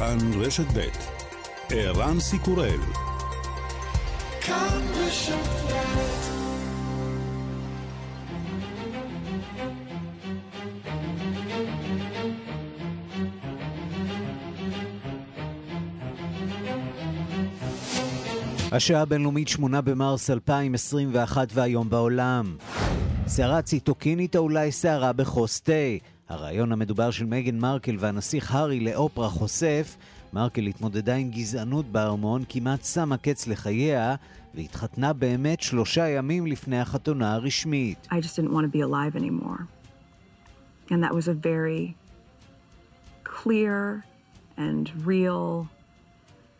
כאן רשת ב' ערן סיקורל השעה הבינלאומית 8 במרס 2021 והיום בעולם. סערה ציטוקינית או אולי סערה בכוס תה. הרעיון המדובר של מגן מרקל והנסיך הארי לאופרה חושף, מרקל התמודדה עם גזענות בארמון, כמעט שמה קץ לחייה, והתחתנה באמת שלושה ימים לפני החתונה הרשמית. I just didn't want to be alive anymore. And that was a very clear and real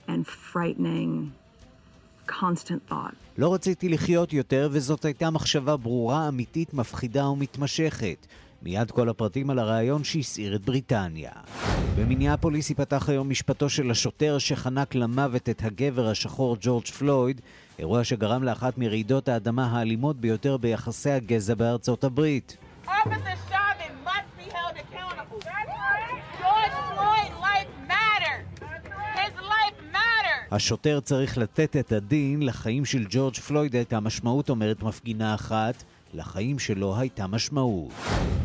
and frightening constant thought. לא רציתי לחיות יותר, וזאת הייתה מחשבה ברורה, אמיתית, מפחידה ומתמשכת. מיד כל הפרטים על הרעיון שהסעיר את בריטניה. במיניאפוליס ייפתח היום משפטו של השוטר שחנק למוות את הגבר השחור ג'ורג' פלויד, אירוע שגרם לאחת מרעידות האדמה האלימות ביותר ביחסי הגזע בארצות הברית. השוטר צריך לתת את הדין, לחיים של ג'ורג' פלויד הייתה משמעות, אומרת מפגינה אחת, לחיים שלו הייתה משמעות.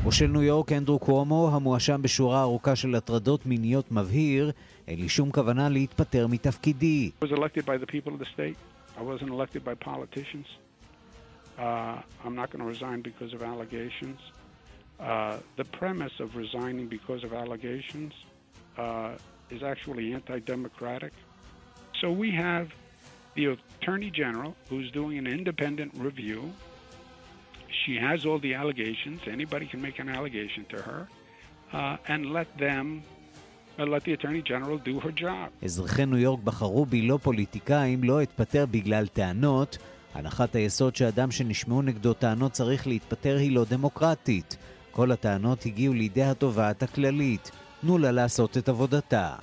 מושל ניו יורק אנדרו קוומו, המואשם בשורה ארוכה של הטרדות מיניות מבהיר, אין לי שום כוונה להתפטר מתפקידי. Uh. Uh, uh, is actually anti-democratic. So we have the Attorney General who's doing an independent review she has all the allegations. Anybody can make an allegation to her, uh, and let them, uh. אזרחי ניו יורק בחרו בי לא פוליטיקאים, לא אתפטר בגלל טענות. הנחת היסוד שאדם שנשמעו נגדו טענות צריך להתפטר היא לא דמוקרטית. כל הטענות הגיעו לידי התובעת הכללית. תנו לה לעשות את עבודתה.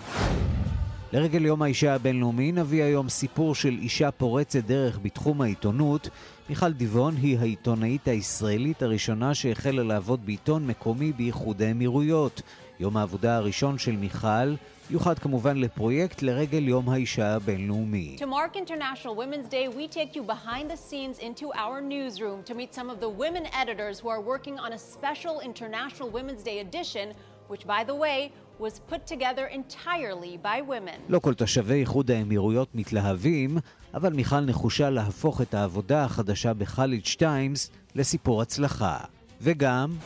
לרגל יום האישה הבינלאומי נביא היום סיפור של אישה פורצת דרך בתחום העיתונות. מיכל דיבון היא העיתונאית הישראלית הראשונה שהחלה לעבוד בעיתון מקומי באיחוד האמירויות. יום העבודה הראשון של מיכל יוחד כמובן לפרויקט לרגל יום האישה הבינלאומי. To mark International Women's Day, we take you behind the scenes into our newsroom to meet some of the women editors who are working on a special International Women's Day edition, which by the way was put together entirely by women. לא כל תושבי איחוד האמירויות מתלהבים, אבל מיכל נחושה להפוך את העבודה החדשה בחאליג' טיימס לסיפור הצלחה. וגם...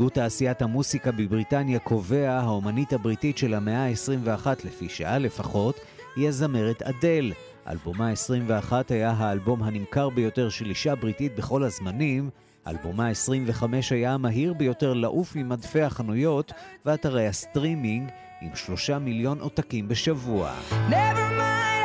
איגוד תעשיית המוסיקה בבריטניה קובע, האומנית הבריטית של המאה ה-21 לפי שעה לפחות, היא הזמרת אדל. אלבומה 21 היה האלבום הנמכר ביותר של אישה בריטית בכל הזמנים, אלבומה 25 היה המהיר ביותר לעוף ממדפי החנויות ואתרי הסטרימינג עם שלושה מיליון עותקים בשבוע. Never mind.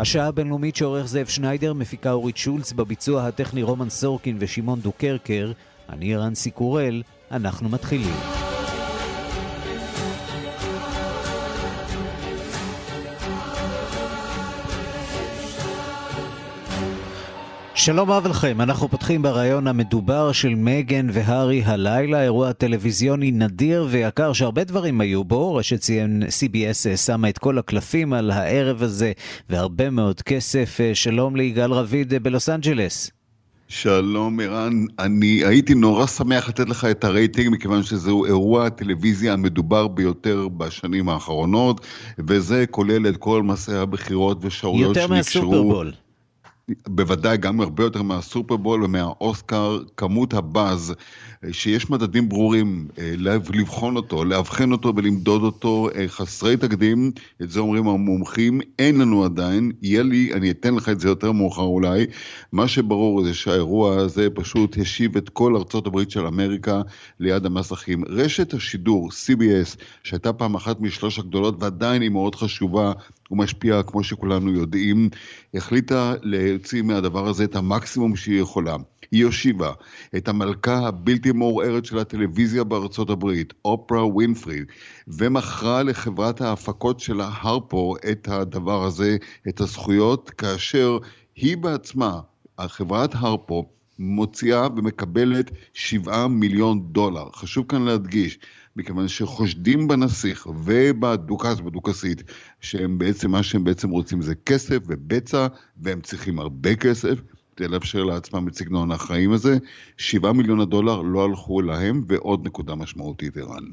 השעה הבינלאומית שעורך זאב שניידר, מפיקה אורית שולץ, בביצוע הטכני רומן סורקין ושמעון דוקרקר, אני רנסי קורל, אנחנו מתחילים. שלום רב לכם, אנחנו פותחים ברעיון המדובר של מגן והארי הלילה, אירוע טלוויזיוני נדיר ויקר שהרבה דברים היו בו, רשת CBS שמה את כל הקלפים על הערב הזה והרבה מאוד כסף. שלום ליגאל רביד בלוס אנג'לס. שלום ערן, אני הייתי נורא שמח לתת לך את הרייטינג מכיוון שזהו אירוע הטלוויזיה המדובר ביותר בשנים האחרונות וזה כולל את כל מסעי הבחירות ושערויות שנקשרו. יותר מהסופרבול. בוודאי גם הרבה יותר מהסופרבול ומהאוסקר, כמות הבאז, שיש מדדים ברורים אה, לבחון אותו, לאבחן אותו ולמדוד אותו, אה, חסרי תקדים, את זה אומרים המומחים, אין לנו עדיין, יהיה לי, אני אתן לך את זה יותר מאוחר אולי, מה שברור זה שהאירוע הזה פשוט השיב את כל ארצות הברית של אמריקה ליד המסכים. רשת השידור, CBS, שהייתה פעם אחת משלוש הגדולות ועדיין היא מאוד חשובה, ומשפיעה, כמו שכולנו יודעים, החליטה להוציא מהדבר הזה את המקסימום שהיא יכולה. היא הושיבה את המלכה הבלתי מעורערת של הטלוויזיה בארצות הברית, אופרה ווינפרי, ומכרה לחברת ההפקות שלה, הרפו, את הדבר הזה, את הזכויות, כאשר היא בעצמה, החברת הרפו, מוציאה ומקבלת 7 מיליון דולר. חשוב כאן להדגיש, מכיוון שחושדים בנסיך ובדוכס, בדוכסית, שהם בעצם, מה שהם בעצם רוצים זה כסף ובצע, והם צריכים הרבה כסף. כדי לאפשר לעצמם את סגנון החיים הזה, 7 מיליון הדולר לא הלכו להם, ועוד נקודה משמעותית, ערן.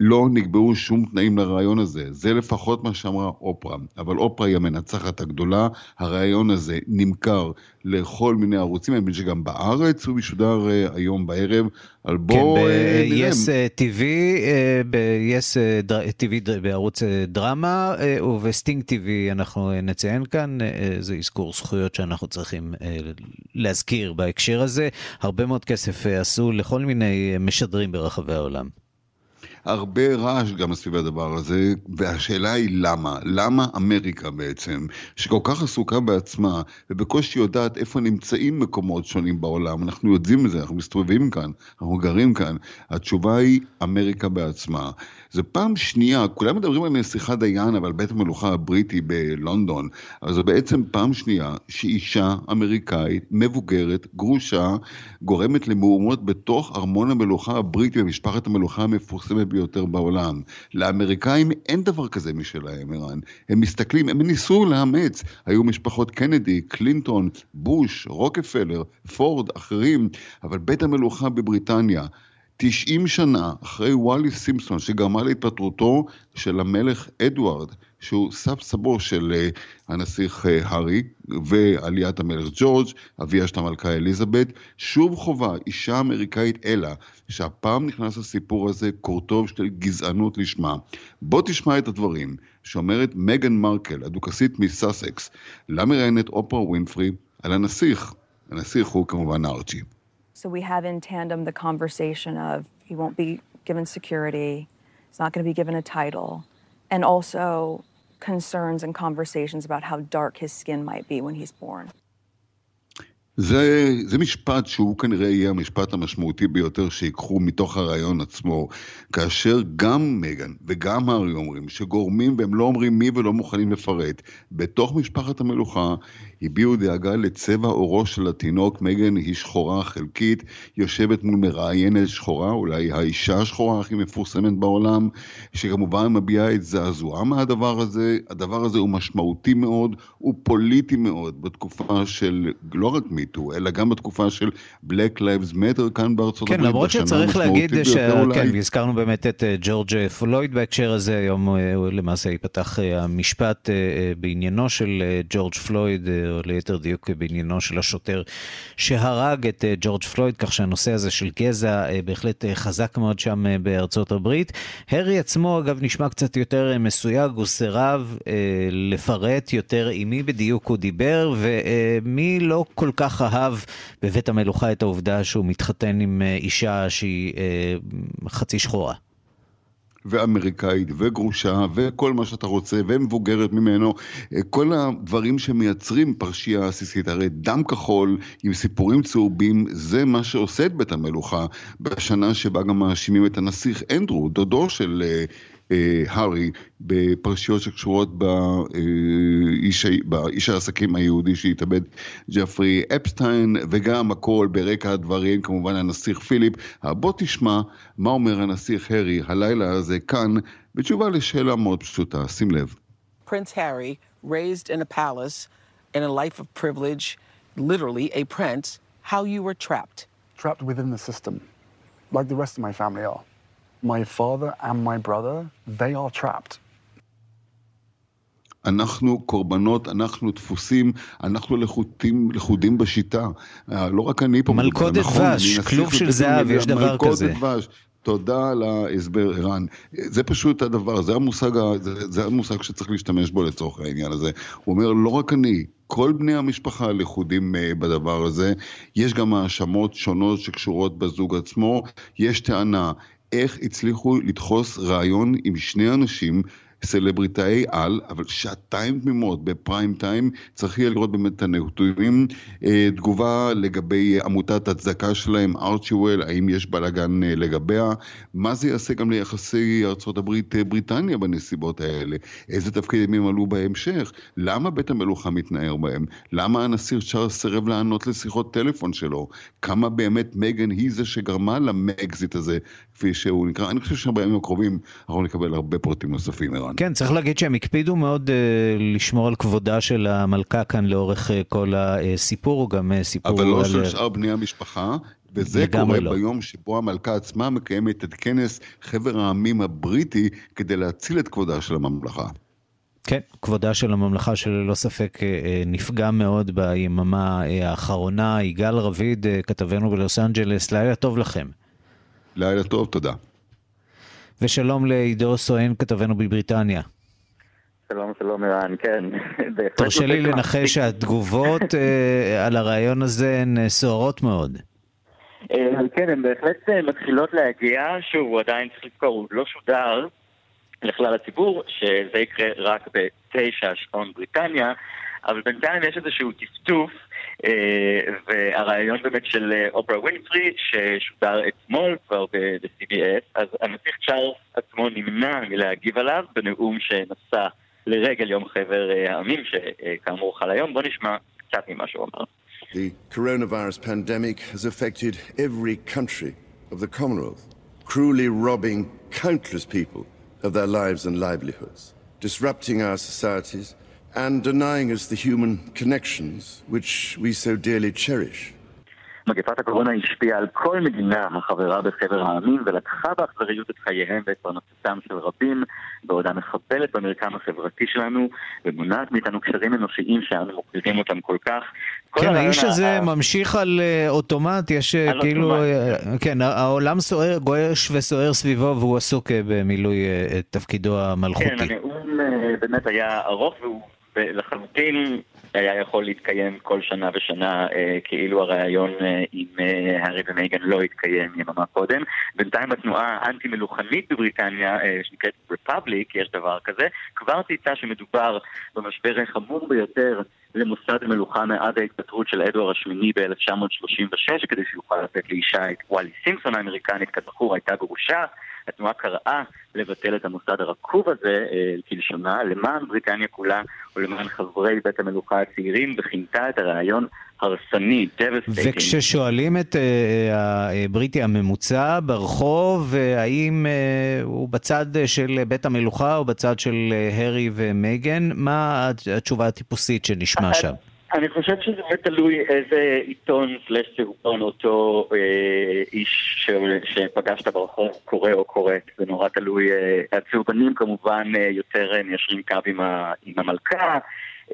לא נקבעו שום תנאים לרעיון הזה, זה לפחות מה שאמרה אופרה, אבל אופרה היא המנצחת הגדולה, הרעיון הזה נמכר לכל מיני ערוצים, אני מבין שגם בארץ הוא משודר uh, היום בערב, בוא כן, uh, נראה. ב-yes TV, ב-yes TV בערוץ דרמה, ובסטינג TV אנחנו נציין כאן, זה אזכור זכויות שאנחנו צריכים להזכיר בהקשר הזה, הרבה מאוד כסף עשו לכל מיני משדרים ברחבי העולם. הרבה רעש גם סביב הדבר הזה, והשאלה היא למה? למה אמריקה בעצם, שכל כך עסוקה בעצמה, ובקושי יודעת איפה נמצאים מקומות שונים בעולם, אנחנו יודעים את זה, אנחנו מסתובבים כאן, אנחנו גרים כאן, התשובה היא אמריקה בעצמה. זו פעם שנייה, כולם מדברים על נסיכה דיין, אבל בית המלוכה הבריטי בלונדון, אבל זו בעצם פעם שנייה שאישה אמריקאית, מבוגרת, גרושה, גורמת למהומות בתוך ארמון המלוכה הבריטי, במשפחת המלוכה המפורסמת ביותר בעולם. לאמריקאים אין דבר כזה משלהם, ערן. הם מסתכלים, הם ניסו לאמץ. היו משפחות קנדי, קלינטון, בוש, רוקפלר, פורד, אחרים, אבל בית המלוכה בבריטניה, 90 שנה אחרי וואלי סימפסון שגרמה להתפטרותו של המלך אדוארד, שהוא סב סבו של uh, הנסיך uh, הארי ועליית המלך ג'ורג', אביה של המלכה אליזבת, שוב חובה אישה אמריקאית אלה, שהפעם נכנס לסיפור הזה קורטוב של גזענות לשמה. בוא תשמע את הדברים שאומרת מגן מרקל, הדוכסית מסאסקס, למראיינת אופרה ווינפרי על הנסיך. הנסיך הוא כמובן ארצ'י. So we have in tandem the conversation of he won't be given security, he's not going to be given a title, and also concerns and conversations about how dark his skin might be when he's born. זה, זה משפט שהוא כנראה יהיה המשפט המשמעותי ביותר שיקחו מתוך הרעיון עצמו, כאשר גם מגן וגם הארי אומרים שגורמים והם לא אומרים מי ולא מוכנים לפרט, בתוך משפחת המלוכה הביעו דאגה לצבע עורו של התינוק, מגן היא שחורה חלקית, יושבת מול מראיינת שחורה, אולי האישה השחורה הכי מפורסמת בעולם, שכמובן מביעה את זעזועה מהדבר הזה, הדבר הזה הוא משמעותי מאוד, הוא פוליטי מאוד בתקופה של לא רק מיטו, אלא גם בתקופה של Black Lives Matter כאן בארצות כן, הברית. כן, למרות שצריך להגיד, ש... כן, והזכרנו באמת את אה, ג'ורג' פלויד בהקשר הזה, היום אה, למעשה ייפתח אה, המשפט בעניינו של ג'ורג' פלויד. או ליתר דיוק בעניינו של השוטר שהרג את אה, ג'ורג' פלויד, כך שהנושא הזה של גזע אה, בהחלט אה, חזק מאוד שם בארצות הברית. הרי עצמו, אגב, נשמע קצת יותר מסויג, הוא סירב לפרט יותר עם מי בדיוק הוא דיבר, ומי לא כל כך אהב בבית המלוכה את העובדה שהוא מתחתן עם אישה שהיא חצי שחורה. ואמריקאית וגרושה וכל מה שאתה רוצה ומבוגרת ממנו, כל הדברים שמייצרים פרשייה עסיסית, הרי דם כחול עם סיפורים צהובים זה מה שעושה את בית המלוכה. בשנה שבה גם מאשימים את הנסיך אנדרו, דודו של אה, הארי בפרשיות שקשורות באיש, באיש העסקים היהודי שהתאבד ג'פרי אפסטיין וגם הכל ברקע הדברים כמובן הנסיך פיליפ. בוא תשמע מה אומר הנסיך הארי הלילה הזה כאן בתשובה לשאלה מאוד פשוטה, שים לב. Prince Harry, raised in a palace, in a life of privilege, literally a prince, how you were trapped. Trapped within the system, like the rest of my family are. My father and my brother, they are trapped. אנחנו קורבנות, אנחנו דפוסים, אנחנו לחוטים, לכודים בשיטה. אה, לא רק אני פה. מלכודת נכון, דבש, כלוב של זהב, יש דבר כזה. מלכודת דבש. תודה על ההסבר, ערן. זה פשוט הדבר, זה המושג, זה, זה המושג שצריך להשתמש בו לצורך העניין הזה. הוא אומר, לא רק אני, כל בני המשפחה לכודים אה, בדבר הזה. יש גם האשמות שונות שקשורות בזוג עצמו. יש טענה, איך הצליחו לדחוס רעיון עם שני אנשים סלבריטאי על, אבל שעתיים תמימות בפריים טיים, צריך יהיה לראות באמת את הנתונים. אה, תגובה לגבי עמותת הצדקה שלהם, ארצ'יוול, האם יש בלאגן אה, לגביה, מה זה יעשה גם ליחסי ארה"ב-בריטניה אה, בנסיבות האלה, איזה תפקידים עלו בהמשך, למה בית המלוכה מתנער בהם, למה הנשיא צ'ארלס סירב לענות לשיחות טלפון שלו, כמה באמת מגן היא זה שגרמה למקזיט הזה, כפי שהוא נקרא, אני חושב שבימים הקרובים אנחנו נקבל הרבה פרטים נוספים, ערן. כן, צריך להגיד שהם הקפידו מאוד uh, לשמור על כבודה של המלכה כאן לאורך uh, כל הסיפור, גם uh, סיפור אבל לא על... של שאר בני המשפחה, וזה קורה לא. ביום שבו המלכה עצמה מקיימת את כנס חבר העמים הבריטי כדי להציל את כבודה של הממלכה. כן, כבודה של הממלכה שללא ספק נפגע מאוד ביממה האחרונה. יגאל רביד, כתבנו בלוס אנג'לס, לילה טוב לכם. לילה טוב, תודה. ושלום לעידו סואן, כתבנו בבריטניה. שלום, שלום ערן, כן. תרשה לי לנחש שהתגובות uh, על הרעיון הזה הן uh, סוערות מאוד. Uh, כן, הן בהחלט מתחילות להגיע, שוב, הוא עדיין צריך לזכור, הוא לא שודר לכלל הציבור, שזה יקרה רק בתשע שעון בריטניה, אבל בינתיים יש איזשהו טפטוף אה, והרעיון באמת של אה, אופרה ווינפרי, ששודר אתמול כבר ב-CBS, אז הנסיך צ'ארלס עצמו נמנע מלהגיב עליו בנאום שנשא לרגל יום חבר אה, העמים, שכאמור חל היום. בוא נשמע קצת ממה שהוא אמר. The coronavirus pandemic has affected every country of the Commonwealth, cruelly robbing countless people of their lives and livelihoods, disrupting our societies and denying us the human connections which we so dearly cherish. מגפת הקורונה השפיעה על כל מדינה החברה בחבר העמים ולקחה באכזריות את חייהם ואת פרנסתם של רבים בעודה מחבלת במרקם החברתי שלנו ומונעת מאיתנו קשרים אנושיים שאנו מוקדים אותם כל כך. כן, האיש הזה ה... ממשיך על uh, אוטומט, יש uh, כאילו, uh, כן, העולם סוער, גועש וסוער סביבו והוא עסוק במילוי תפקידו המלכותי. כן, הנאום באמת היה ארוך והוא לחלוטין היה יכול להתקיים כל שנה ושנה אה, כאילו הריאיון אה, עם אה, הארי ומייגן לא התקיים יממה קודם. בינתיים בתנועה האנטי-מלוכנית בבריטניה, אה, שנקראת רפבליק, יש דבר כזה, כבר צייצה שמדובר במשבר החמור ביותר למוסד המלוכה מאז ההתפטרות של אדואר השמיני ב-1936, כדי שיוכל לתת לאישה את וואלי סימפסון האמריקנית, כזכור הייתה גרושה. התנועה קראה לבטל את המוסד הרקוב הזה, אה, כלשונה, למען בריטניה כולה ולמען חברי בית המלוכה הצעירים, וכינתה את הרעיון הרסני, devastating. וכששואלים את uh, הבריטי הממוצע ברחוב, האם uh, הוא בצד של בית המלוכה או בצד של הרי ומייגן, מה התשובה הטיפוסית שנשמע שם? אני חושב שזה באמת תלוי איזה עיתון סלש סרטון אותו אה, איש שפגשת ברחוב קורא או קוראת, זה נורא תלוי. אה, הצהובנים כמובן אה, יותר אה, מיישרים קו עם, ה, עם המלכה,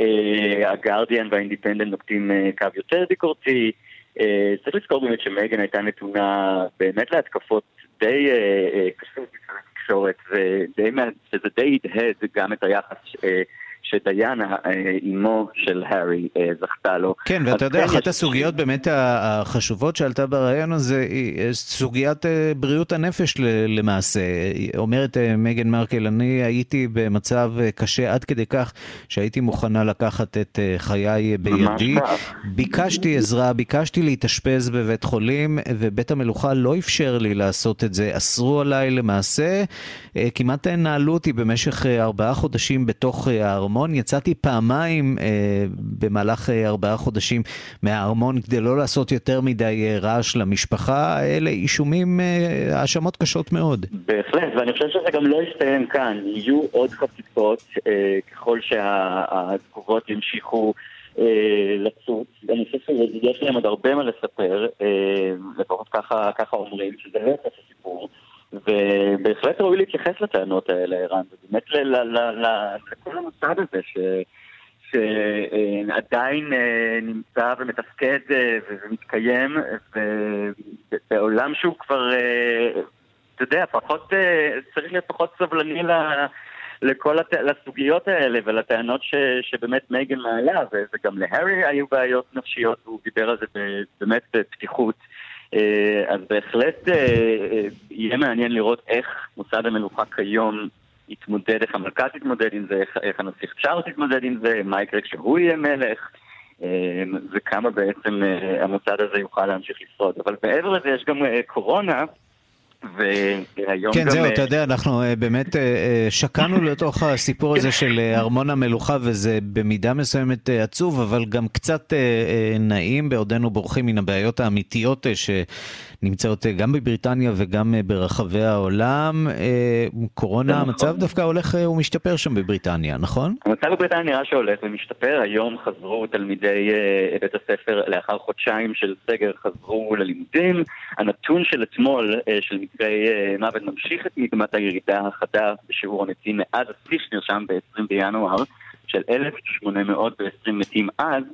אה, הגרדיאן והאינדיפנדנט נוקטים אה, קו יותר ביקורתי. אה, צריך לזכור באמת שמייגן הייתה נתונה באמת להתקפות די אה, אה, קשות בתקשורת, שזה די הדהד גם את היחס אה, שדיאנה, אימו של הארי, אה, זכתה לו. כן, ואתה יודע, אחת הסוגיות באמת החשובות שעלתה ברעיון הזה היא אה, סוגיית אה, בריאות הנפש למעשה. אומרת מגן מרקל, אני הייתי במצב קשה עד כדי כך שהייתי מוכנה לקחת את חיי בידי. ביקשתי עזרה, ביקשתי להתאשפז בבית חולים, ובית המלוכה לא אפשר לי לעשות את זה. אסרו עליי למעשה, כמעט נעלו אותי במשך ארבעה חודשים בתוך הארמון. הארמון, יצאתי פעמיים אה, במהלך אה, ארבעה חודשים מהארמון כדי לא לעשות יותר מדי אה, רעש למשפחה. אלה אישומים, אה, האשמות אה, קשות מאוד. בהחלט, ואני חושב שזה גם לא יסתיים כאן. יהיו עוד חשיפות אה, ככל שהתגובות ימשיכו. אה, לצוץ. אני חושב שיש להם עוד הרבה מה לספר, אה, לפחות ככה, אומרים, שזה לא יחס הסיפור. ובהחלט ראוי להתייחס לטענות האלה, ערן, ובאמת לכל המוסד הזה ש... שעדיין אה, נמצא ומתפקד אה, ומתקיים בעולם שהוא כבר, אה, אתה יודע, פחות, צריך להיות פחות סבלני לכל הת... לסוגיות האלה ולטענות ש... שבאמת מייגן מעלה, וגם להארי היו בעיות נפשיות, והוא דיבר על זה באמת בפתיחות. אז בהחלט יהיה מעניין לראות איך מוסד המלוכה כיום יתמודד, איך המלכה תתמודד עם זה, איך, הנסיך צ'ארלס יתמודד עם זה, מה יקרה כשהוא יהיה מלך, אה, וכמה בעצם אה, המוסד הזה יוכל להמשיך לשרוד. אבל מעבר לזה יש גם אה, קורונה. והיום כן, גם... זהו, אתה יודע, אנחנו באמת שקענו לתוך הסיפור הזה של ארמון המלוכה, וזה במידה מסוימת עצוב, אבל גם קצת נעים בעודנו בורחים מן הבעיות האמיתיות ש... נמצאות אה, גם בבריטניה וגם אה, ברחבי העולם. אה, קורונה, נכון. המצב דווקא הולך ומשתפר שם בבריטניה, נכון? המצב בבריטניה נראה שהולך ומשתפר. היום חזרו תלמידי בית הספר, לאחר חודשיים של סגר, חזרו ללימודים. הנתון של אתמול, של מקרי מוות, ממשיך את מגמת הירידה החדה בשיעור המתים מאז השיא שנרשם ב-20 בינואר, של 1,820 מתים אז.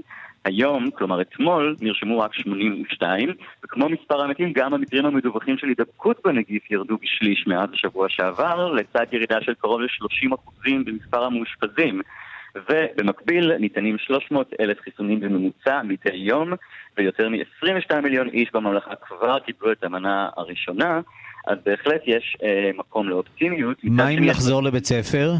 היום, כלומר אתמול, נרשמו רק 82, וכמו מספר המתים, גם המקרים המדווחים של הידבקות בנגיף ירדו בשליש מאז השבוע שעבר, לצד ירידה של קרוב ל-30% במספר המאושפזים. ובמקביל ניתנים 300 אלף חיסונים בממוצע מדי יום, ויותר מ-22 מיליון איש בממלכה כבר קיבלו את המנה הראשונה, אז בהחלט יש אה, מקום לאופטימיות. מה אם לחזור לבית ספר?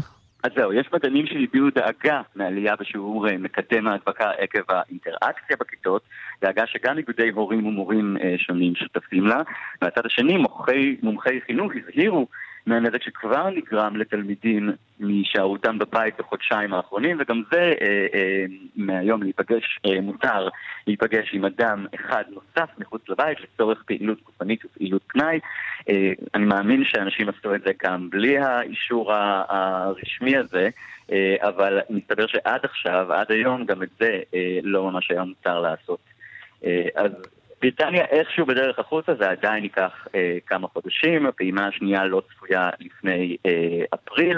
אז זהו, יש מדענים שהביעו דאגה מעלייה בשיעור אה, מקדם ההדבקה עקב האינטראקציה בכיתות, דאגה שגם איגודי הורים ומורים אה, שונים שותפים לה. מהצד השני, מומחי, מומחי חינוך הזהירו מהנזק שכבר נגרם לתלמידים מהישארותם בבית בחודשיים האחרונים, וגם זה אה, אה, מהיום להיפגש, אה, מותר להיפגש עם אדם אחד נוסף מחוץ לבית לצורך פעילות גופנית ופעילות פנאי. אה, אני מאמין שאנשים עשו את זה גם בלי האישור הרשמי הזה, אה, אבל מסתבר שעד עכשיו, עד היום, גם את זה אה, לא ממש היה מותר לעשות. אה, אז בריטניה איכשהו בדרך החוצה, זה עדיין ייקח אה, כמה חודשים, הפעימה השנייה לא צפויה לפני אה, אפריל,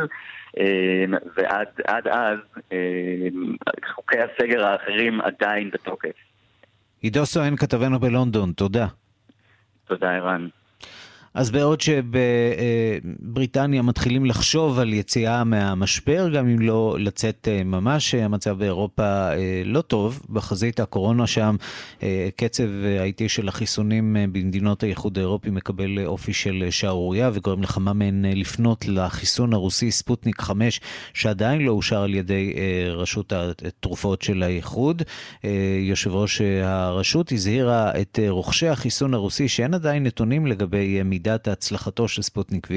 אה, ועד אז אה, חוקי הסגר האחרים עדיין בתוקף. עידו סואן, כתבנו בלונדון, תודה. תודה, ערן. אז בעוד שבבריטניה מתחילים לחשוב על יציאה מהמשבר, גם אם לא לצאת אה, ממש, המצב באירופה אה, לא טוב. בחזית הקורונה שם, אה, קצב האיטי של החיסונים במדינות האיחוד האירופי מקבל אופי של שערורייה וגורם לכמה מהן לפנות לחיסון הרוסי ספוטניק 5, שעדיין לא אושר על ידי רשות התרופות של האיחוד. יושב ראש הרשות הזהירה את רוכשי החיסון הרוסי שאין עדיין נתונים לגבי מידת הצלחתו של ספוטניק V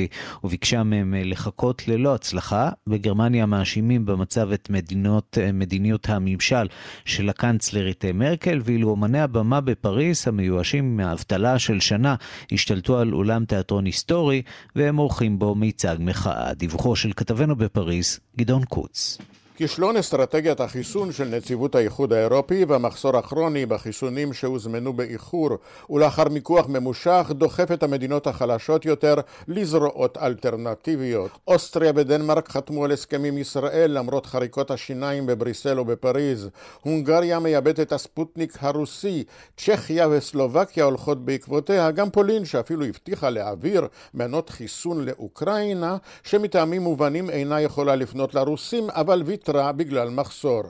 וביקשה מהם אה, לחכות ללא הצלחה. בגרמניה מאשימים במצב את מדינות, אה, מדיניות הממשל של הקנצלרית אה, מרקל, ואילו אומני הבמה בפריס המיואשים מהאבטלה של שנה השתלטו על אולם תיאטרון היסטורי והם עורכים בו מיצג מחאה. דיווחו של כתבנו בפריס, גדעון קוץ. כישלון אסטרטגיית החיסון של נציבות האיחוד האירופי והמחסור הכרוני בחיסונים שהוזמנו באיחור ולאחר מיקוח ממושך דוחף את המדינות החלשות יותר לזרועות אלטרנטיביות. אוסטריה ודנמרק חתמו על הסכם עם ישראל למרות חריקות השיניים בבריסל ובפריז. הונגריה מייבאת את הספוטניק הרוסי. צ'כיה וסלובקיה הולכות בעקבותיה. גם פולין שאפילו הבטיחה להעביר מנות חיסון לאוקראינה שמטעמים מובנים אינה יכולה לפנות לרוסים אבל ויתרה ויתרה בגלל מחסור.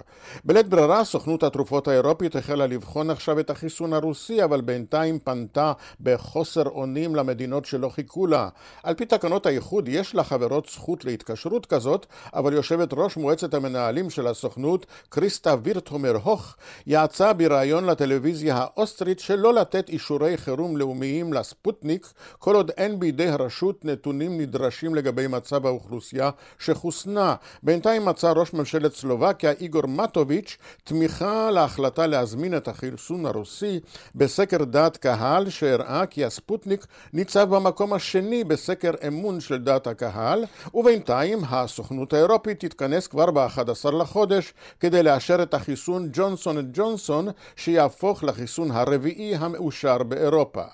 בלית ברירה סוכנות התרופות האירופית החלה לבחון עכשיו את החיסון הרוסי, אבל בינתיים פנתה בחוסר אונים למדינות שלא חיכו לה. על פי תקנות האיחוד יש לחברות זכות להתקשרות כזאת, אבל יושבת ראש מועצת המנהלים של הסוכנות, קריסטה וירטהומר הוך, יעצה בריאיון לטלוויזיה האוסטרית שלא לתת אישורי חירום לאומיים לספוטניק, כל עוד אין בידי הרשות נתונים נדרשים לגבי מצב האוכלוסייה שחוסנה. בינתיים מצא ראש ממשלת סלובקיה איגור מטוביץ' תמיכה להחלטה להזמין את החיסון הרוסי בסקר דעת קהל שהראה כי הספוטניק ניצב במקום השני בסקר אמון של דעת הקהל ובינתיים הסוכנות האירופית תתכנס כבר ב-11 לחודש כדי לאשר את החיסון ג'ונסון את ג'ונסון שיהפוך לחיסון הרביעי המאושר באירופה.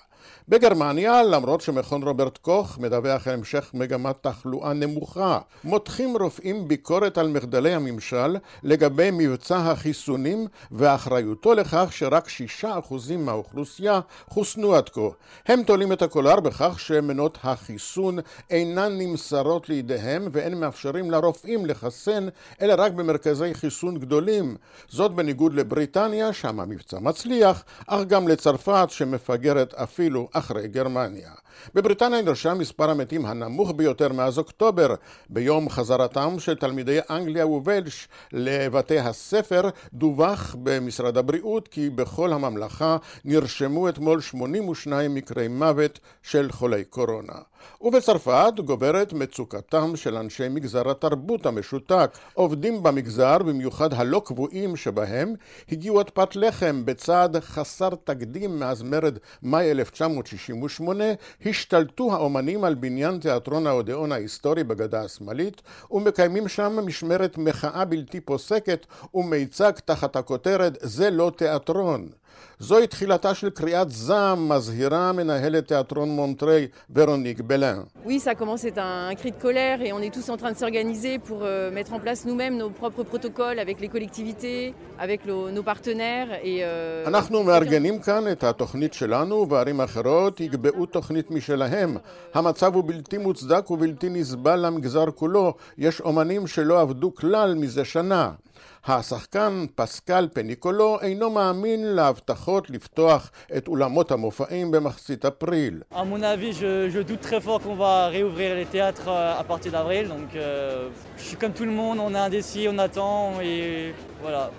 בגרמניה, למרות שמכון רוברט קוך מדווח על המשך מגמת תחלואה נמוכה, מותחים רופאים ביקורת על מחדלי הממשל לגבי מבצע החיסונים ואחריותו לכך שרק שישה אחוזים מהאוכלוסייה חוסנו עד כה. הם תולים את הקולר בכך שמנות החיסון אינן נמסרות לידיהם ואין מאפשרים לרופאים לחסן אלא רק במרכזי חיסון גדולים. זאת בניגוד לבריטניה, שם המבצע מצליח, אך גם לצרפת שמפגרת אפילו אחרי גרמניה. בבריטניה נרשם מספר המתים הנמוך ביותר מאז אוקטובר. ביום חזרתם של תלמידי אנגליה ווולש לבתי הספר דווח במשרד הבריאות כי בכל הממלכה נרשמו אתמול 82 מקרי מוות של חולי קורונה. ובצרפת גוברת מצוקתם של אנשי מגזר התרבות המשותק. עובדים במגזר, במיוחד הלא קבועים שבהם, הגיעו עד פת לחם בצעד חסר תקדים מאז מרד מאי 1968, השתלטו האומנים על בניין תיאטרון האודיאון ההיסטורי בגדה השמאלית, ומקיימים שם משמרת מחאה בלתי פוסקת ומיצג תחת הכותרת "זה לא תיאטרון". זוהי תחילתה של קריאת זעם, מזהירה מנהלת תיאטרון מונטריי, ורוניק בלן. Oui, ça commence c'est un cri de colère et on est tous en train de s'organiser pour euh, mettre en place nous-mêmes nos propres protocoles avec les collectivités, avec nos partenaires et... Euh, אנחנו מארגנים כאן את התוכנית שלנו וערים אחרות יקבעו תוכנית משלהם. המצב הוא בלתי מוצדק ובלתי נסבל למגזר כולו. יש אומנים שלא עבדו כלל מזה שנה. השחקן פסקל פניקולו אינו מאמין להבטחות לפתוח את אולמות המופעים במחצית אפריל. À mon avis, je, je doute très fort qu'on va réouvrir les théâtres à partir d'avril, donc euh, je suis comme tout le monde, on est indécis, on attend et voilà.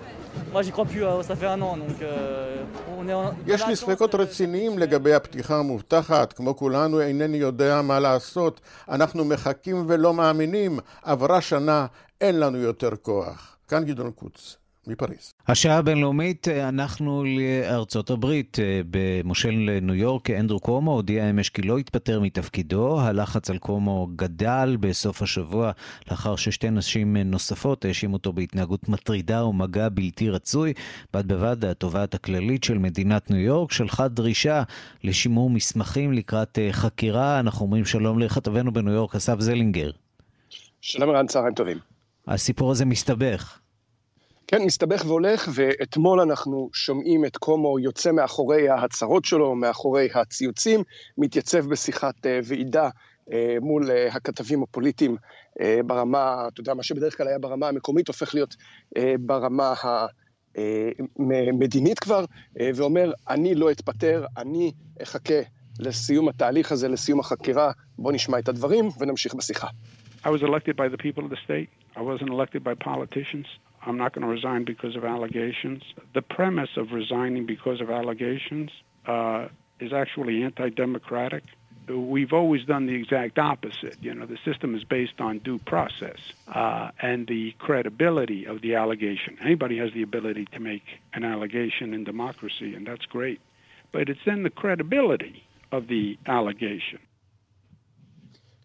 יש לי ספקות רציניים לגבי הפתיחה המובטחת, כמו כולנו אינני יודע מה לעשות, אנחנו מחכים ולא מאמינים, עברה שנה, אין לנו יותר כוח. כאן גדעון קוץ. מפריז. השעה הבינלאומית, אנחנו לארצות הברית. במושל ניו יורק, אנדרו קומו הודיע אמש כי לא התפטר מתפקידו. הלחץ על קומו גדל בסוף השבוע לאחר ששתי נשים נוספות האשימו אותו בהתנהגות מטרידה ומגע בלתי רצוי. בד בבד, התובעת הכללית של מדינת ניו יורק שלחה דרישה לשימור מסמכים לקראת חקירה. אנחנו אומרים שלום לכתבנו בניו יורק, אסף זלינגר. שלום רן, צהריים טובים. הסיפור הזה מסתבך. כן, מסתבך והולך, ואתמול אנחנו שומעים את קומו יוצא מאחורי ההצהרות שלו, מאחורי הציוצים, מתייצב בשיחת אה, ועידה אה, מול אה, הכתבים הפוליטיים ברמה, אתה יודע, מה שבדרך כלל היה ברמה המקומית, הופך להיות ברמה המדינית כבר, ואומר, אני לא אתפטר, אני אחכה לסיום התהליך הזה, לסיום החקירה, בואו נשמע את הדברים ונמשיך בשיחה. I was elected by the people of the state. I wasn't elected by politicians. I'm not going to resign because of allegations. The premise of resigning because of allegations uh, is actually anti democratic. We've always done the exact opposite. You know, the system is based on due process uh, and the credibility of the allegation. Anybody has the ability to make an allegation in democracy, and that's great. But it's then the credibility of the allegation.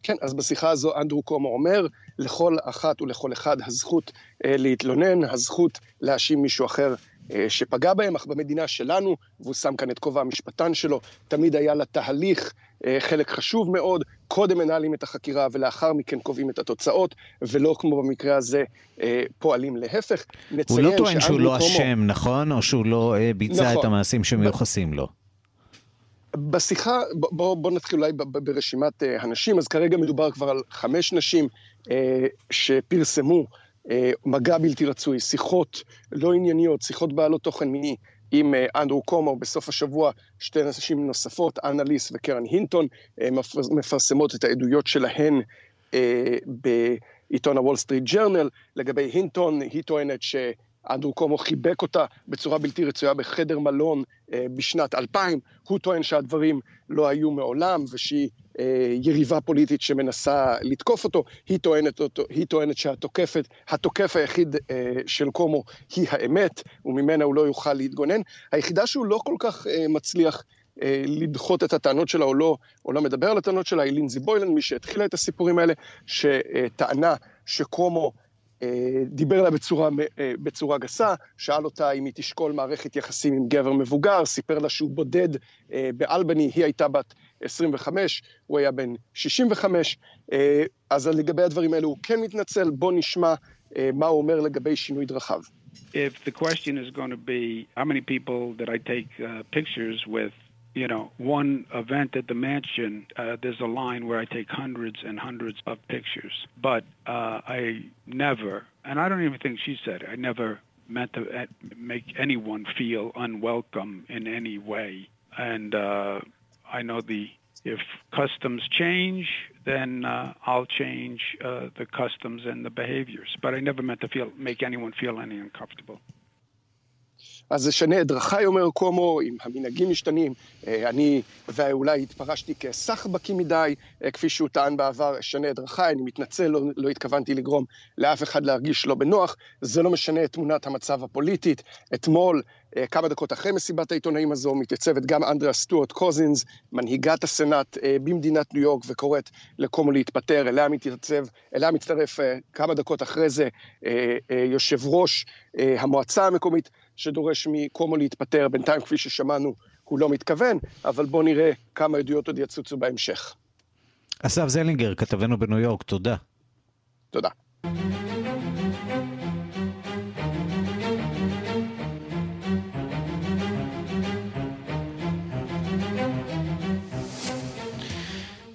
כן, אז בשיחה הזו אנדרו קומו אומר, לכל אחת ולכל אחד הזכות אה, להתלונן, הזכות להאשים מישהו אחר אה, שפגע בהם, אך במדינה שלנו, והוא שם כאן את כובע המשפטן שלו, תמיד היה לתהליך אה, חלק חשוב מאוד, קודם מנהלים את החקירה ולאחר מכן קובעים את התוצאות, ולא כמו במקרה הזה אה, פועלים להפך. הוא לא טוען שהוא לא אשם, נכון? או שהוא לא אה, ביצע נכון. את המעשים שמיוחסים לו. בשיחה, בואו בוא נתחיל אולי ברשימת uh, הנשים, אז כרגע מדובר כבר על חמש נשים uh, שפרסמו uh, מגע בלתי רצוי, שיחות לא ענייניות, שיחות בעלות תוכן מיני עם אנדרו קומו. בסוף השבוע שתי נשים נוספות, אנה ליס וקרן הינטון, מפרסמות את העדויות שלהן בעיתון הוול סטריט ג'רנל. לגבי הינטון, היא טוענת ש... אנדרו קומו חיבק אותה בצורה בלתי רצויה בחדר מלון אה, בשנת 2000. הוא טוען שהדברים לא היו מעולם ושהיא אה, יריבה פוליטית שמנסה לתקוף אותו. היא טוענת, אותו, היא טוענת שהתוקפת, התוקף היחיד אה, של קומו היא האמת, וממנה הוא לא יוכל להתגונן. היחידה שהוא לא כל כך אה, מצליח אה, לדחות את הטענות שלה או לא, או לא מדבר על הטענות שלה, היא לינזי בוילן, מי שהתחילה את הסיפורים האלה, שטענה שקומו דיבר אליה בצורה, בצורה גסה, שאל אותה אם היא תשקול מערכת יחסים עם גבר מבוגר, סיפר לה שהוא בודד באלבני, היא הייתה בת 25, הוא היה בן 65, אז לגבי הדברים האלו הוא כן מתנצל, בוא נשמע מה הוא אומר לגבי שינוי דרכיו. If the question is going to be how many people that I take uh, pictures with you know, one event at the mansion, uh, there's a line where I take hundreds and hundreds of pictures. But uh, I never, and I don't even think she said it, I never meant to uh, make anyone feel unwelcome in any way. And uh, I know the if customs change, then uh, I'll change uh, the customs and the behaviors. But I never meant to feel make anyone feel any uncomfortable. אז אשנה את דרכיי, אומר קומו, אם המנהגים משתנים, אני ואולי התפרשתי כסחבקי מדי, כפי שהוא טען בעבר, אשנה את דרכיי, אני מתנצל, לא, לא התכוונתי לגרום לאף אחד להרגיש לא בנוח, זה לא משנה את תמונת המצב הפוליטית. אתמול, כמה דקות אחרי מסיבת העיתונאים הזו, מתייצבת גם אנדרה סטוארט קוזינס, מנהיגת הסנאט במדינת ניו יורק, וקוראת לקומו להתפטר, אליה מתייצב, אליה מצטרף כמה דקות אחרי זה יושב ראש המועצה המקומית, שדורש מקומו להתפטר. בינתיים, כפי ששמענו, הוא לא מתכוון, אבל בואו נראה כמה עדויות עוד יצוצו בהמשך. אסף זלינגר, כתבנו בניו יורק, תודה. תודה.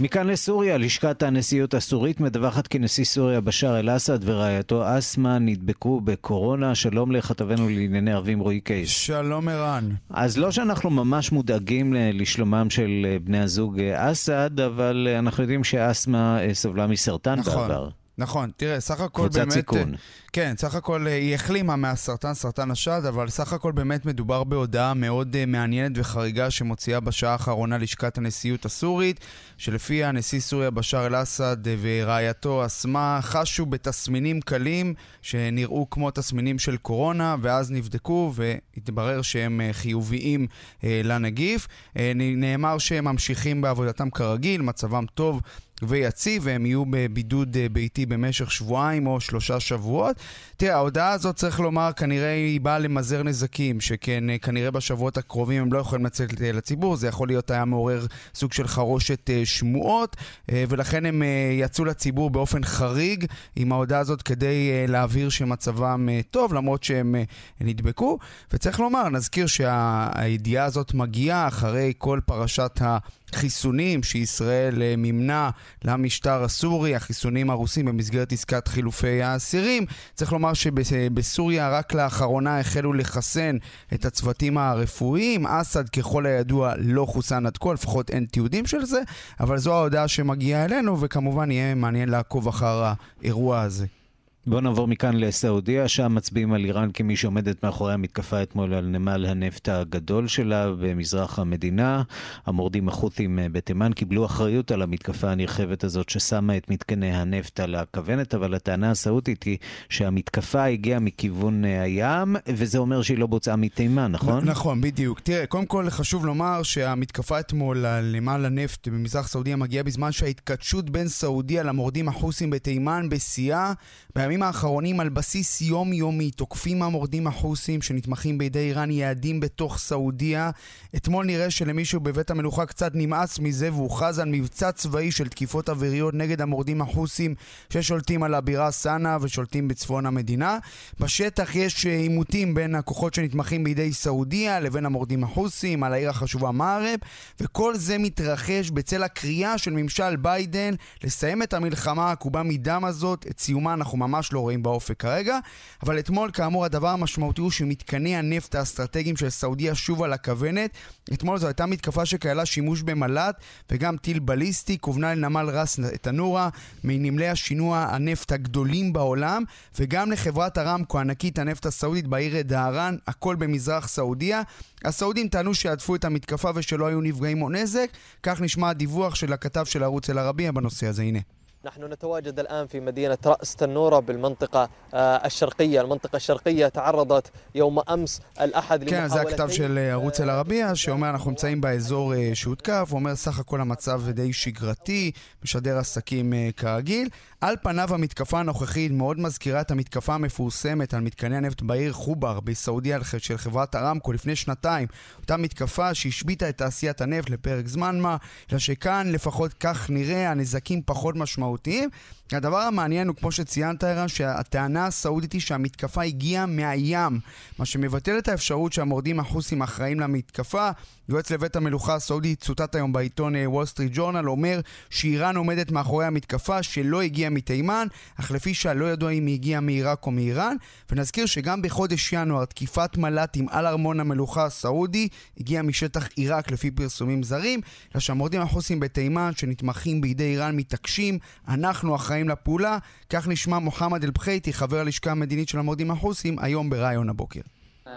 מכאן לסוריה, לשכת הנשיאות הסורית מדווחת כי נשיא סוריה בשאר אל-אסד ורעייתו אסמה נדבקו בקורונה. שלום לכתבנו לענייני ערבים רועי קייס. שלום ערן. אז לא שאנחנו ממש מודאגים לשלומם של בני הזוג אסד, אבל אנחנו יודעים שאסמה סבלה מסרטן נכון. בעבר. נכון, תראה, סך הכל קבוצת באמת... סיכון. כן, סך הכל היא החלימה מהסרטן, סרטן השד, אבל סך הכל באמת מדובר בהודעה מאוד uh, מעניינת וחריגה שמוציאה בשעה האחרונה לשכת הנשיאות הסורית, שלפיה נשיא סוריה בשאר אל-אסד ורעייתו אסמה חשו בתסמינים קלים שנראו כמו תסמינים של קורונה, ואז נבדקו והתברר שהם uh, חיוביים uh, לנגיף. נאמר שהם ממשיכים בעבודתם כרגיל, מצבם טוב. ויציב, והם יהיו בבידוד ביתי במשך שבועיים או שלושה שבועות. תראה, ההודעה הזאת, צריך לומר, כנראה היא באה למזער נזקים, שכן כנראה בשבועות הקרובים הם לא יכולים לצאת לציבור, זה יכול להיות היה מעורר סוג של חרושת שמועות, ולכן הם יצאו לציבור באופן חריג עם ההודעה הזאת כדי להבהיר שמצבם טוב, למרות שהם נדבקו. וצריך לומר, נזכיר שהידיעה הזאת מגיעה אחרי כל פרשת ה... חיסונים שישראל מימנה למשטר הסורי, החיסונים הרוסים במסגרת עסקת חילופי האסירים. צריך לומר שבסוריה רק לאחרונה החלו לחסן את הצוותים הרפואיים. אסד ככל הידוע לא חוסן עד כה, לפחות אין תיעודים של זה, אבל זו ההודעה שמגיעה אלינו, וכמובן יהיה מעניין לעקוב אחר האירוע הזה. בואו נעבור מכאן לסעודיה, שם מצביעים על איראן כמי שעומדת מאחורי המתקפה אתמול על נמל הנפט הגדול שלה במזרח המדינה. המורדים החות'ים בתימן קיבלו אחריות על המתקפה הנרחבת הזאת ששמה את מתקני הנפט על הכוונת, אבל הטענה הסעודית היא שהמתקפה הגיעה מכיוון הים, וזה אומר שהיא לא בוצעה מתימן, נכון? נכון, בדיוק. תראה, קודם כל חשוב לומר שהמתקפה אתמול על נמל הנפט במזרח סעודיה מגיעה בזמן שההתכתשות בין סעודיה למורדים החות'ים בתימן בשיאה. בימים האחרונים על בסיס יומיומי תוקפים המורדים החוסים שנתמכים בידי איראן יעדים בתוך סעודיה. אתמול נראה שלמישהו בבית המלוכה קצת נמאס מזה והוכרז על מבצע צבאי של תקיפות אוויריות נגד המורדים החוסים ששולטים על הבירה סאנה ושולטים בצפון המדינה. בשטח יש עימותים בין הכוחות שנתמכים בידי סעודיה לבין המורדים החוסים על העיר החשובה מארב וכל זה מתרחש בצל הקריאה של ממשל ביידן לסיים את המלחמה העקובה מדם הזאת, את סיומה אנחנו ממש לא רואים באופק כרגע, אבל אתמול כאמור הדבר המשמעותי הוא שמתקני הנפט האסטרטגיים של סעודיה שוב על הכוונת. אתמול זו הייתה מתקפה שכללה שימוש במל"ט וגם טיל בליסטי, כוונה לנמל ראס תנורה, מנמלי השינוע הנפט הגדולים בעולם, וגם לחברת הרמקו, ענקית הנפט הסעודית בעיר דהרן, הכל במזרח סעודיה. הסעודים טענו שעטפו את המתקפה ושלא היו נפגעים או נזק, כך נשמע הדיווח של הכתב של ערוץ אל-ערבייה בנושא הזה, הנה. نحن نتواجد الآن في مدينة رأس تنورة بالمنطقة الشرقية المنطقة الشرقية تعرضت يوم أمس الأحد כן, זה הכתב של ערוץ אל-ערבייה, שאומר אנחנו נמצאים באזור שהותקף, הוא אומר סך הכל המצב די שגרתי, משדר עסקים כרגיל. על פניו המתקפה הנוכחית מאוד מזכירה את המתקפה המפורסמת על מתקני הנפט בעיר חובר בסעודיה של חברת ארמקו לפני שנתיים. אותה מתקפה שהשביתה את תעשיית הנפט לפרק זמן מה, אלא שכאן לפחות כך נראה הנזקים פחות משמעותיים. הדבר המעניין הוא, כמו שציינת, ערן, שהטענה הסעודית היא שהמתקפה הגיעה מהים, מה שמבטל את האפשרות שהמורדים החוסים אחראים למתקפה. יועץ לבית המלוכה הסעודי צוטט היום בעיתון וול סטריט ג'ורנל, אומר שאיראן עומדת מאחורי המתקפה שלא הגיעה מתימן, אך לפי שלא ידוע אם היא הגיעה מעיראק או מאיראן. ונזכיר שגם בחודש ינואר תקיפת מל"טים על ארמון המלוכה הסעודי הגיעה משטח עיראק לפי פרסומים זרים, אלא שהמורדים החוסים בתימן שנתמכים בידי איראן מתעקשים, אנחנו אחראים לפעולה, כך נשמע מוחמד אל-בחייתי, חבר הלשכה המדינית של המורדים החוסים, היום בריאיון הבוקר.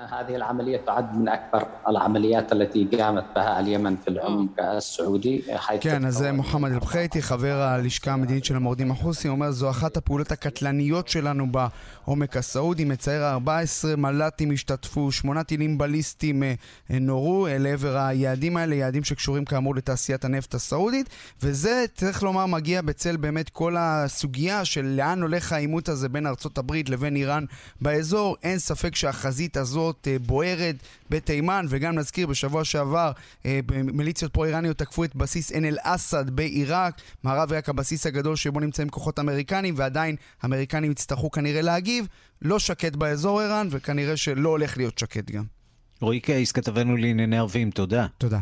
هذه العملية تعد من أكبر العمليات التي قامت بها اليمن في العمق السعودي כן, אז זה מוחמד אל-בחייתי, חבר הלשכה המדינית של המורדים החוסים, אומר זו אחת הפעולות הקטלניות שלנו בעומק הסעודי, מצייר 14 מל"טים השתתפו, שמונה טילים בליסטיים נורו לעבר היעדים האלה, יעדים שקשורים כאמור לתעשיית הנפט הסעודית, וזה, צריך לומר, מגיע בצל באמת כל הסוגיה של לאן הולך העימות הזה בין ארצות הברית לבין איראן באזור. אין ספק שהחזית הזו הזאת בוערת בתימן, וגם נזכיר בשבוע שעבר מיליציות פרו-איראניות תקפו את בסיס עין אל-אסד בעיראק, מערב עיראק הבסיס הגדול שבו נמצאים כוחות אמריקנים, ועדיין האמריקנים יצטרכו כנראה להגיב. לא שקט באזור איראן, וכנראה שלא הולך להיות שקט גם. רועי קייס, כתבנו לענייני ערבים, תודה. תודה.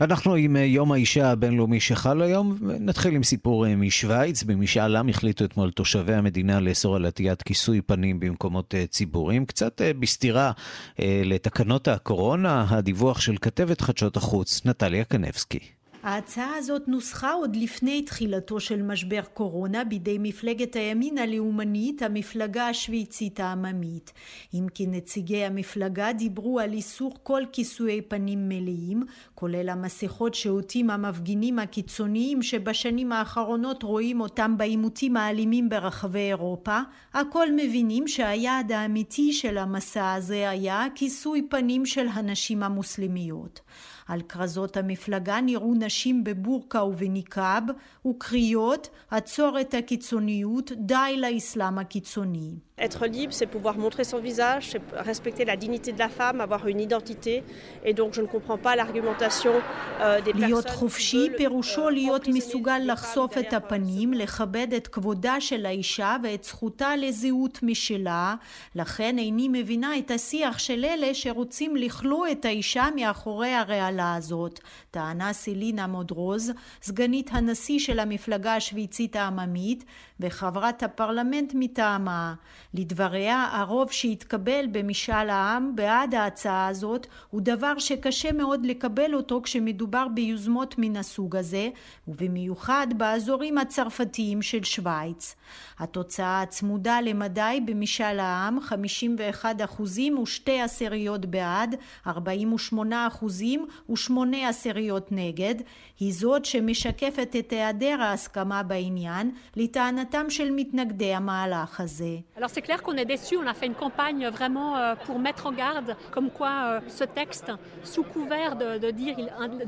אנחנו עם יום האישה הבינלאומי שחל היום, נתחיל עם סיפור משוויץ. במשאל עם החליטו אתמול תושבי המדינה לאסור על עטיית כיסוי פנים במקומות ציבוריים, קצת בסתירה לתקנות הקורונה, הדיווח של כתבת חדשות החוץ, נטליה קנבסקי. ההצעה הזאת נוסחה עוד לפני תחילתו של משבר קורונה בידי מפלגת הימין הלאומנית, המפלגה השוויצית העממית. אם כי נציגי המפלגה דיברו על איסור כל כיסויי פנים מלאים, כולל המסכות שעוטים המפגינים הקיצוניים שבשנים האחרונות רואים אותם בעימותים האלימים ברחבי אירופה, הכל מבינים שהיעד האמיתי של המסע הזה היה כיסוי פנים של הנשים המוסלמיות. על כרזות המפלגה נראו נשים בבורקה ובניקאב וקריאות עצור את הקיצוניות די לאסלאם הקיצוני. Être libre, c'est pouvoir montrer son visage, c'est respecter la dignité de la femme, avoir une identité. Et donc je ne comprends pas l'argumentation euh, des personnes... להיות חופשי פירושו להיות מסוגל לחשוף את הפנים, לכבד את כבודה של האישה ואת זכותה לזהות משלה. לכן איני מבינה את השיח של אלה שרוצים לכלוא את האישה מאחורי הרעלה הזאת. טענה סלינה מודרוז, סגנית הנשיא של המפלגה השוויצית העממית וחברת הפרלמנט מטעמה. לדבריה, הרוב שהתקבל במשאל העם בעד ההצעה הזאת הוא דבר שקשה מאוד לקבל אותו כשמדובר ביוזמות מן הסוג הזה, ובמיוחד באזורים הצרפתיים של שווייץ. התוצאה הצמודה למדי במשאל העם 51 אחוזים ושתי עשיריות בעד, 48 אחוזים ושמונה עשיריות נגד, היא זאת שמשקפת את היעדר ההסכמה בעניין לטענתם של מתנגדי המהלך הזה. Clair qu'on est déçu, on a fait une campagne vraiment pour mettre en garde comme quoi ce texte, sous couvert de, de dire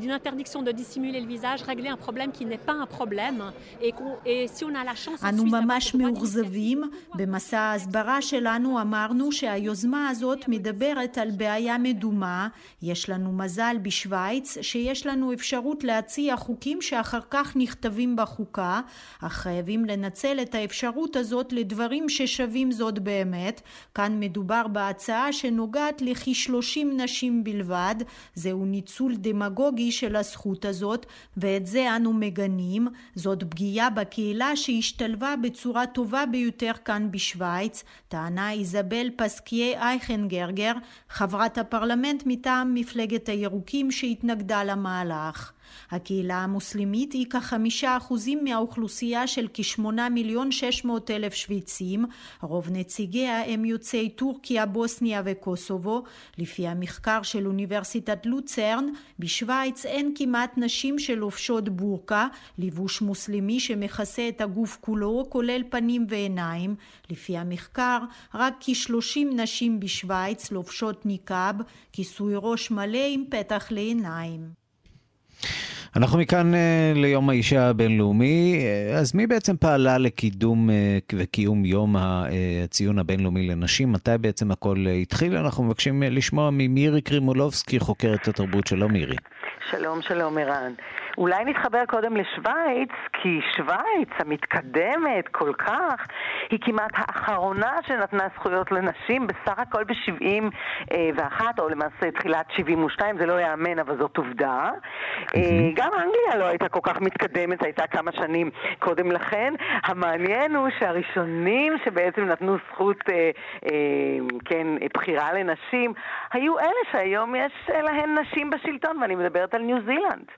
d'une interdiction de dissimuler le visage, réglait un problème qui n'est pas un problème et, et si on a la chance אנו ממש מאוכזבים. במסע ההסברה שלנו אמרנו שהיוזמה הזאת מדברת על בעיה מדומה. יש לנו מזל בשוויץ שיש לנו אפשרות להציע חוקים שאחר כך נכתבים בחוקה, אך חייבים לנצל את האפשרות הזאת לדברים ששווים זאת באמת. כאן מדובר בהצעה שנוגעת לכ-30 נשים בלבד. זהו ניצול דמגוגי של הזכות הזאת, ואת זה אנו מגנים. זאת פגיעה בקהילה שהשתלבה בצורה טובה ביותר כאן בשוויץ, טענה איזבל פסקיה אייכנגרגר, חברת הפרלמנט מטעם מפלגת הירוקים שהתנגדה למהלך. הקהילה המוסלמית היא כחמישה אחוזים מהאוכלוסייה של כשמונה מיליון שש מאות אלף שוויצים, רוב נציגיה הם יוצאי טורקיה, בוסניה וקוסובו. לפי המחקר של אוניברסיטת לוצרן, בשוויץ אין כמעט נשים שלובשות בורקה, לבוש מוסלמי שמכסה את הגוף כולו, כולל פנים ועיניים. לפי המחקר, רק כ-30 נשים בשוויץ לובשות ניקאב, כיסוי ראש מלא עם פתח לעיניים. אנחנו מכאן uh, ליום האישה הבינלאומי, uh, אז מי בעצם פעלה לקידום uh, וקיום יום הציון הבינלאומי לנשים? מתי בעצם הכל התחיל? אנחנו מבקשים לשמוע ממירי קרימולובסקי, חוקרת התרבות. שלום מירי. שלום, שלום ערן. אולי נתחבר קודם לשוויץ, כי שוויץ המתקדמת כל כך, היא כמעט האחרונה שנתנה זכויות לנשים, בסך הכל ב-71, או למעשה תחילת 72, זה לא יאמן, אבל זאת עובדה. Mm-hmm. גם אנגליה לא הייתה כל כך מתקדמת, הייתה כמה שנים קודם לכן. המעניין הוא שהראשונים שבעצם נתנו זכות, אה, אה, כן, בחירה לנשים, היו אלה שהיום יש להן נשים בשלטון, ואני מדברת על ניו זילנד.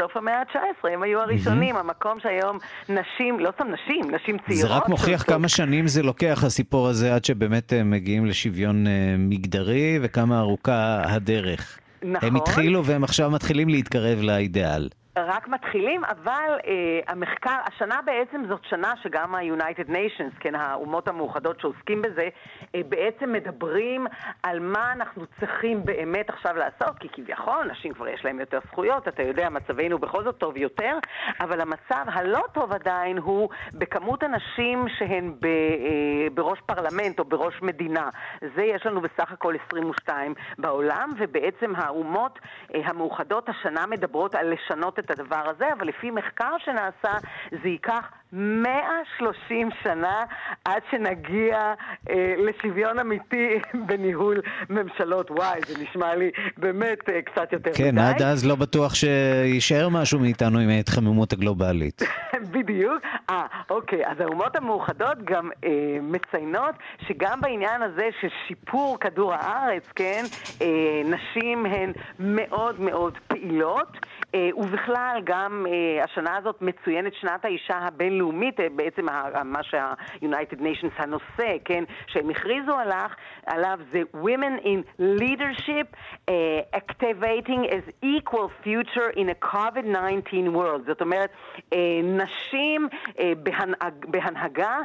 סוף המאה ה-19, הם היו הראשונים, mm-hmm. המקום שהיום נשים, לא סתם נשים, נשים צעירות. זה רק מוכיח. כמה שנים זה לוקח, הסיפור הזה, עד שבאמת הם מגיעים לשוויון uh, מגדרי, וכמה ארוכה הדרך. נכון. הם התחילו והם עכשיו מתחילים להתקרב לאידיאל. רק מתחילים, אבל אה, המחקר, השנה בעצם זאת שנה שגם ה-United Nations, כן, האומות המאוחדות שעוסקים בזה, אה, בעצם מדברים על מה אנחנו צריכים באמת עכשיו לעשות, כי כביכול נשים כבר יש להן יותר זכויות, אתה יודע, מצבנו בכל זאת טוב יותר, אבל המצב הלא טוב עדיין הוא בכמות הנשים שהן ב, אה, בראש פרלמנט או בראש מדינה. זה יש לנו בסך הכל 22 בעולם, ובעצם האומות אה, המאוחדות השנה מדברות על לשנות את את הדבר הזה, אבל לפי מחקר שנעשה זה ייקח 130 שנה עד שנגיע אה, לשוויון אמיתי בניהול ממשלות. וואי, זה נשמע לי באמת אה, קצת יותר כן, מדי. כן, עד אז לא בטוח שיישאר משהו מאיתנו עם ההתחממות הגלובלית. בדיוק. אה, אוקיי, אז האומות המאוחדות גם אה, מציינות שגם בעניין הזה של שיפור כדור הארץ, כן, אה, נשים הן מאוד מאוד פעילות. אה, ובכלל, גם אה, השנה הזאת מצוינת שנת האישה הבינלאומית, אה, בעצם מה שה-United Nations הנושא, כן, שהם הכריזו עליו, עליו זה Women in Leadership Activating as Equal Future in a COVID-19 World. זאת אומרת, נשים בהנהגה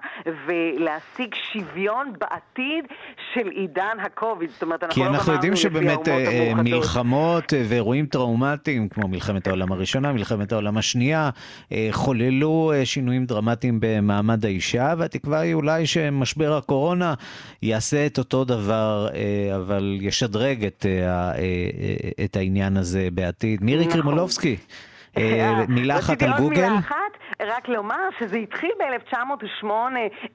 ולהשיג שוויון בעתיד של עידן הקוביד. זאת אומרת, אנחנו לא. כי אנחנו יודעים שבאמת מלחמות ואירועים טראומטיים, כמו מלחמת... העולם הראשונה, מלחמת העולם השנייה, אה, חוללו אה, שינויים דרמטיים במעמד האישה, והתקווה היא אולי שמשבר הקורונה יעשה את אותו דבר, אה, אבל ישדרג את, את העניין הזה בעתיד. מירי נכון. קרימולובסקי. מילה אחת על גוגל. רק לומר שזה התחיל ב-1908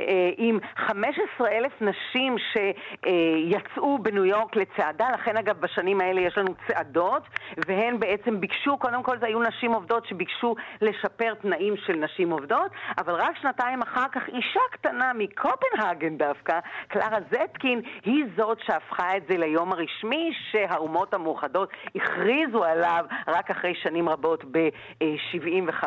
אה, עם 15 אלף נשים שיצאו בניו יורק לצעדה, לכן אגב בשנים האלה יש לנו צעדות, והן בעצם ביקשו, קודם כל זה היו נשים עובדות שביקשו לשפר תנאים של נשים עובדות, אבל רק שנתיים אחר כך אישה קטנה מקופנהגן דווקא, קלרה זטקין, היא זאת שהפכה את זה ליום הרשמי שהאומות המאוחדות הכריזו עליו רק אחרי שנים רבות ב-75,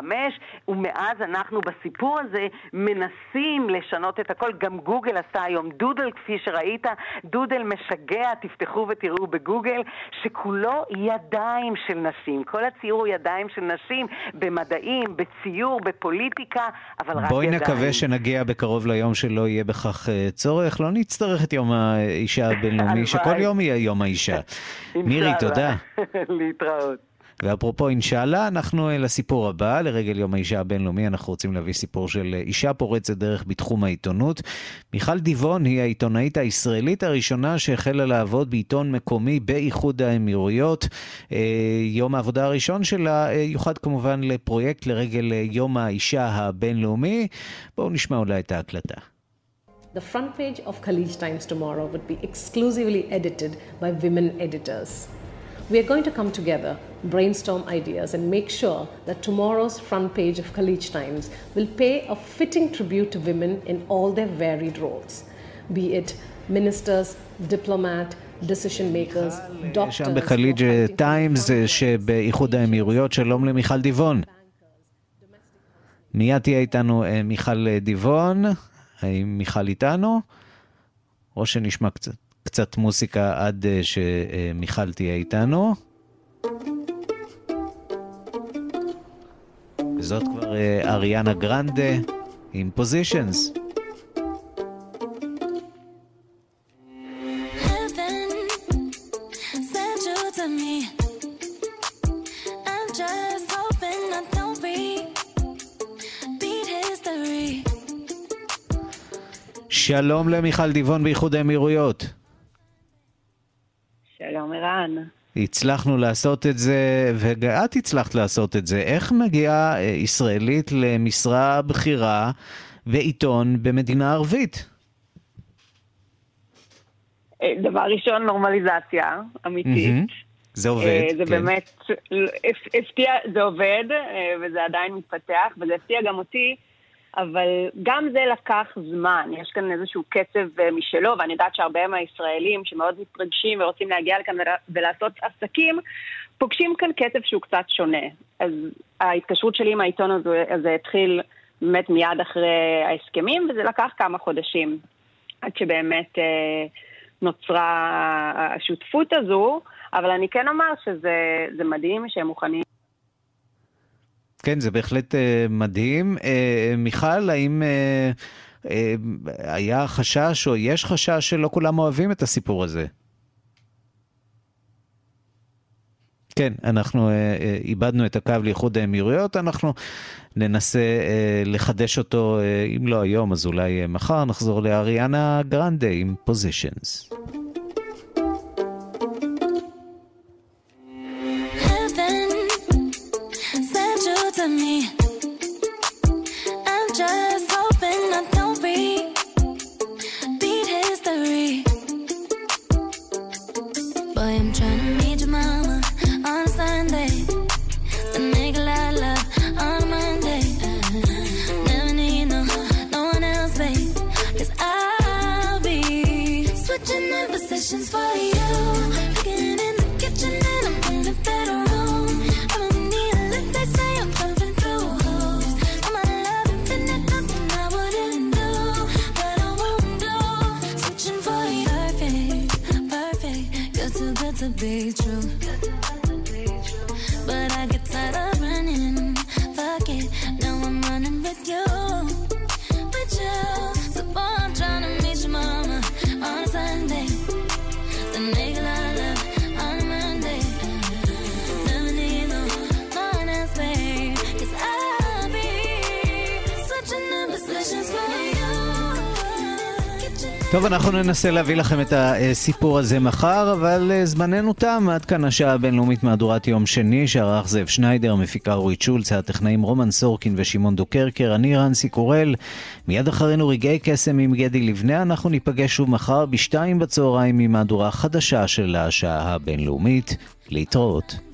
ומאז ואז אנחנו בסיפור הזה מנסים לשנות את הכל. גם גוגל עשה היום דודל, כפי שראית, דודל משגע, תפתחו ותראו בגוגל, שכולו ידיים של נשים. כל הציור הוא ידיים של נשים, במדעים, בציור, בפוליטיקה, אבל רק בואי ידיים. בואי נקווה שנגיע בקרוב ליום שלא יהיה בכך אה, צורך. לא נצטרך את יום האישה הבינלאומי, שכל יום יהיה יום האישה. מירי, תודה. להתראות. ואפרופו אינשאללה, אנחנו אה, לסיפור הבא, לרגל יום האישה הבינלאומי, אנחנו רוצים להביא סיפור של אה, אישה פורצת דרך בתחום העיתונות. מיכל דיבון היא העיתונאית הישראלית הראשונה שהחלה לעבוד בעיתון מקומי באיחוד האמירויות. אה, יום העבודה הראשון שלה יוחד כמובן לפרויקט לרגל יום האישה הבינלאומי. בואו נשמע אולי את ההקלטה. The front page of Khalij Times tomorrow would be exclusively edited by women editors. We are going to come together, brainstorm ideas, and make sure that tomorrow's front page of Khalij Times will pay a fitting tribute to women in all their varied roles, be it ministers, diplomat, decision makers, doctors. שם בחליג' טיימס שבאיחוד האמירויות, שלום למיכל דיבון. מיד תהיה איתנו מיכל דיבון, האם מיכל איתנו? או שנשמע קצת, קצת מוסיקה עד שמיכל תהיה איתנו. וזאת כבר אריאנה גרנדה עם פוזיישנס. שלום למיכל דיבון באיחוד האמירויות. שלום ערן. הצלחנו לעשות את זה, ואת הצלחת לעשות את זה. איך מגיעה אה, ישראלית למשרה בכירה ועיתון במדינה ערבית? אה, דבר ראשון, נורמליזציה אמיתית. זה עובד, אה, זה כן. באמת הפתיע, זה עובד, וזה עדיין מתפתח, וזה הפתיע גם אותי. אבל גם זה לקח זמן, יש כאן איזשהו קצב אה, משלו, ואני יודעת שהרבה מהישראלים שמאוד מתרגשים ורוצים להגיע לכאן ולעשות עסקים, פוגשים כאן קצב שהוא קצת שונה. אז ההתקשרות שלי עם העיתון הזה, הזה התחיל באמת מיד אחרי ההסכמים, וזה לקח כמה חודשים עד שבאמת אה, נוצרה השותפות הזו, אבל אני כן אומר שזה מדהים שהם מוכנים כן, זה בהחלט uh, מדהים. Uh, מיכל, האם היה חשש או יש חשש שלא כולם אוהבים את הסיפור הזה? כן, אנחנו איבדנו את הקו לאיחוד האמירויות, אנחנו ננסה לחדש אותו, אם לא היום אז אולי מחר, נחזור לאריאנה גרנדה עם פוזיישנס. טוב, אנחנו ננסה להביא לכם את הסיפור הזה מחר, אבל אה, זמננו תם. עד כאן השעה הבינלאומית מהדורת יום שני, שערך זאב שניידר, מפיקה אורית שולץ, הטכנאים רומן סורקין ושמעון דוקרקר, אני רנסי קורל. מיד אחרינו רגעי קסם עם גדי לבנה, אנחנו ניפגש שוב מחר בשתיים בצהריים עם מהדורה חדשה של השעה הבינלאומית. להתראות.